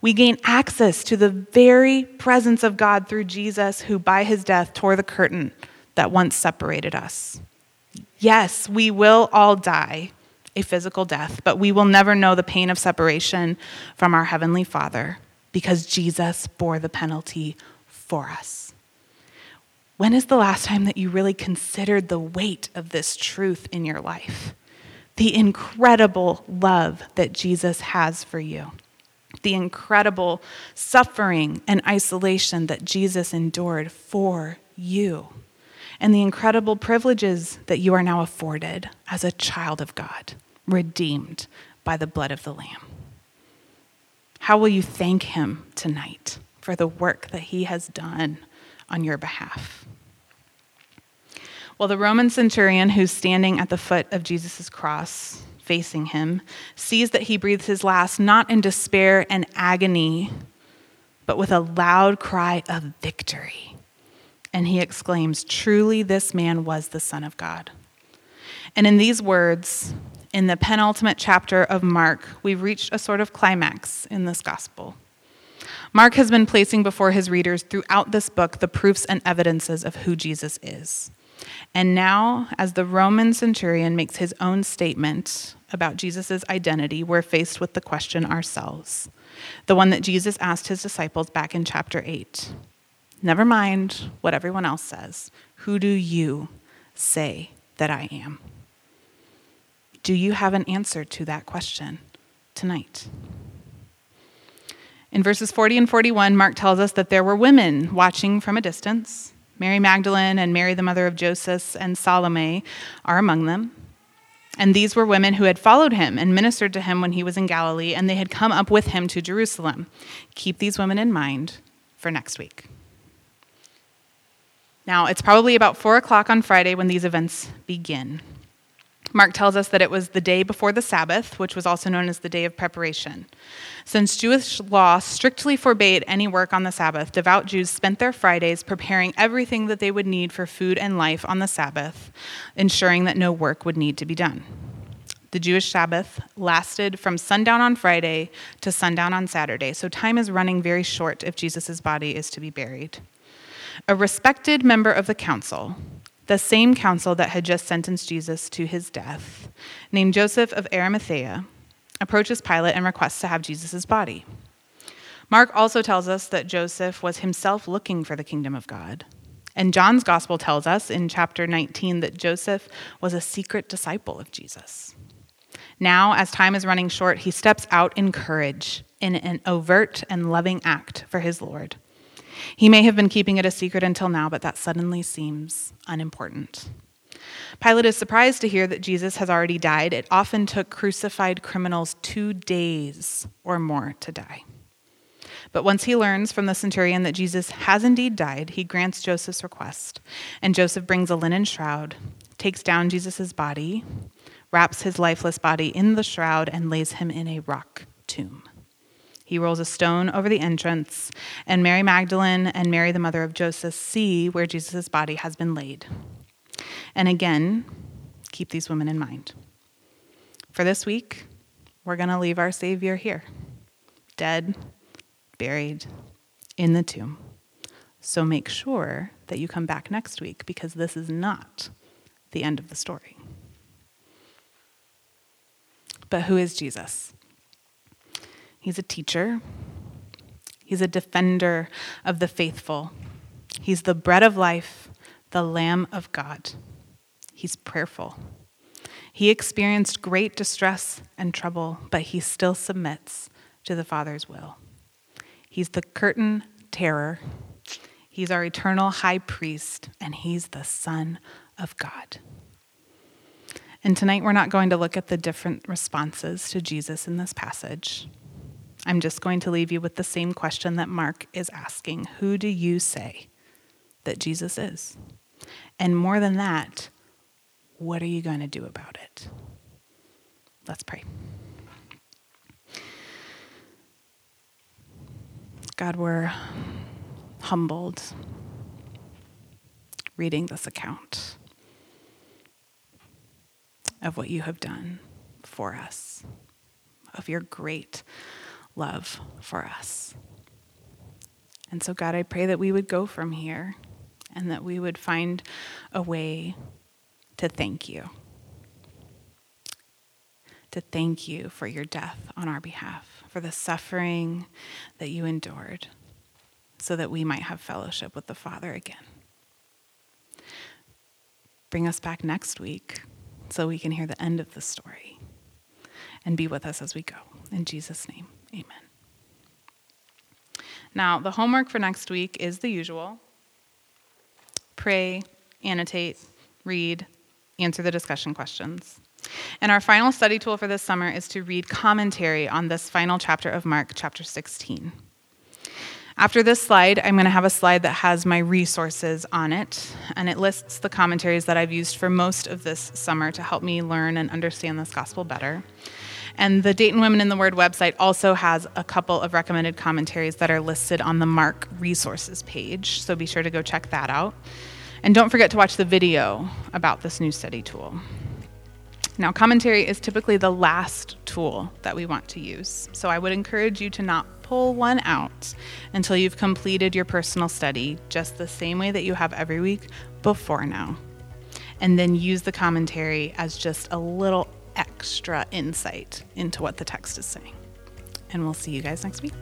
we gain access to the very presence of God through Jesus, who by his death tore the curtain that once separated us. Yes, we will all die a physical death, but we will never know the pain of separation from our Heavenly Father because Jesus bore the penalty for us. When is the last time that you really considered the weight of this truth in your life? The incredible love that Jesus has for you the incredible suffering and isolation that Jesus endured for you, and the incredible privileges that you are now afforded as a child of God, redeemed by the blood of the Lamb. How will you thank Him tonight for the work that He has done on your behalf? Well, the Roman centurion who's standing at the foot of Jesus' cross facing him, sees that he breathes his last not in despair and agony, but with a loud cry of victory. And he exclaims, Truly, this man was the Son of God. And in these words, in the penultimate chapter of Mark, we've reached a sort of climax in this gospel. Mark has been placing before his readers throughout this book the proofs and evidences of who Jesus is. And now, as the Roman centurion makes his own statement about Jesus' identity, we're faced with the question ourselves. The one that Jesus asked his disciples back in chapter 8. Never mind what everyone else says. Who do you say that I am? Do you have an answer to that question tonight? In verses 40 and 41, Mark tells us that there were women watching from a distance. Mary Magdalene and Mary, the mother of Joseph, and Salome are among them. And these were women who had followed him and ministered to him when he was in Galilee, and they had come up with him to Jerusalem. Keep these women in mind for next week. Now, it's probably about 4 o'clock on Friday when these events begin. Mark tells us that it was the day before the Sabbath, which was also known as the day of preparation. Since Jewish law strictly forbade any work on the Sabbath, devout Jews spent their Fridays preparing everything that they would need for food and life on the Sabbath, ensuring that no work would need to be done. The Jewish Sabbath lasted from sundown on Friday to sundown on Saturday, so time is running very short if Jesus' body is to be buried. A respected member of the council, the same council that had just sentenced Jesus to his death, named Joseph of Arimathea, approaches Pilate and requests to have Jesus' body. Mark also tells us that Joseph was himself looking for the kingdom of God. And John's gospel tells us in chapter 19 that Joseph was a secret disciple of Jesus. Now, as time is running short, he steps out in courage in an overt and loving act for his Lord. He may have been keeping it a secret until now, but that suddenly seems unimportant. Pilate is surprised to hear that Jesus has already died. It often took crucified criminals two days or more to die. But once he learns from the centurion that Jesus has indeed died, he grants Joseph's request. And Joseph brings a linen shroud, takes down Jesus' body, wraps his lifeless body in the shroud, and lays him in a rock tomb. He rolls a stone over the entrance, and Mary Magdalene and Mary, the mother of Joseph, see where Jesus' body has been laid. And again, keep these women in mind. For this week, we're going to leave our Savior here, dead, buried, in the tomb. So make sure that you come back next week because this is not the end of the story. But who is Jesus? He's a teacher, he's a defender of the faithful, he's the bread of life, the Lamb of God. He's prayerful. He experienced great distress and trouble, but he still submits to the Father's will. He's the curtain terror. He's our eternal high priest, and he's the Son of God. And tonight we're not going to look at the different responses to Jesus in this passage. I'm just going to leave you with the same question that Mark is asking Who do you say that Jesus is? And more than that, what are you going to do about it? Let's pray. God, we're humbled reading this account of what you have done for us, of your great love for us. And so, God, I pray that we would go from here and that we would find a way to thank you. To thank you for your death on our behalf, for the suffering that you endured, so that we might have fellowship with the Father again. Bring us back next week so we can hear the end of the story and be with us as we go. In Jesus' name, amen. Now, the homework for next week is the usual pray, annotate, read, answer the discussion questions. And our final study tool for this summer is to read commentary on this final chapter of Mark, chapter 16. After this slide, I'm going to have a slide that has my resources on it, and it lists the commentaries that I've used for most of this summer to help me learn and understand this gospel better. And the Dayton Women in the Word website also has a couple of recommended commentaries that are listed on the Mark resources page, so be sure to go check that out. And don't forget to watch the video about this new study tool. Now, commentary is typically the last tool that we want to use, so I would encourage you to not pull one out until you've completed your personal study, just the same way that you have every week before now. And then use the commentary as just a little extra insight into what the text is saying. And we'll see you guys next week.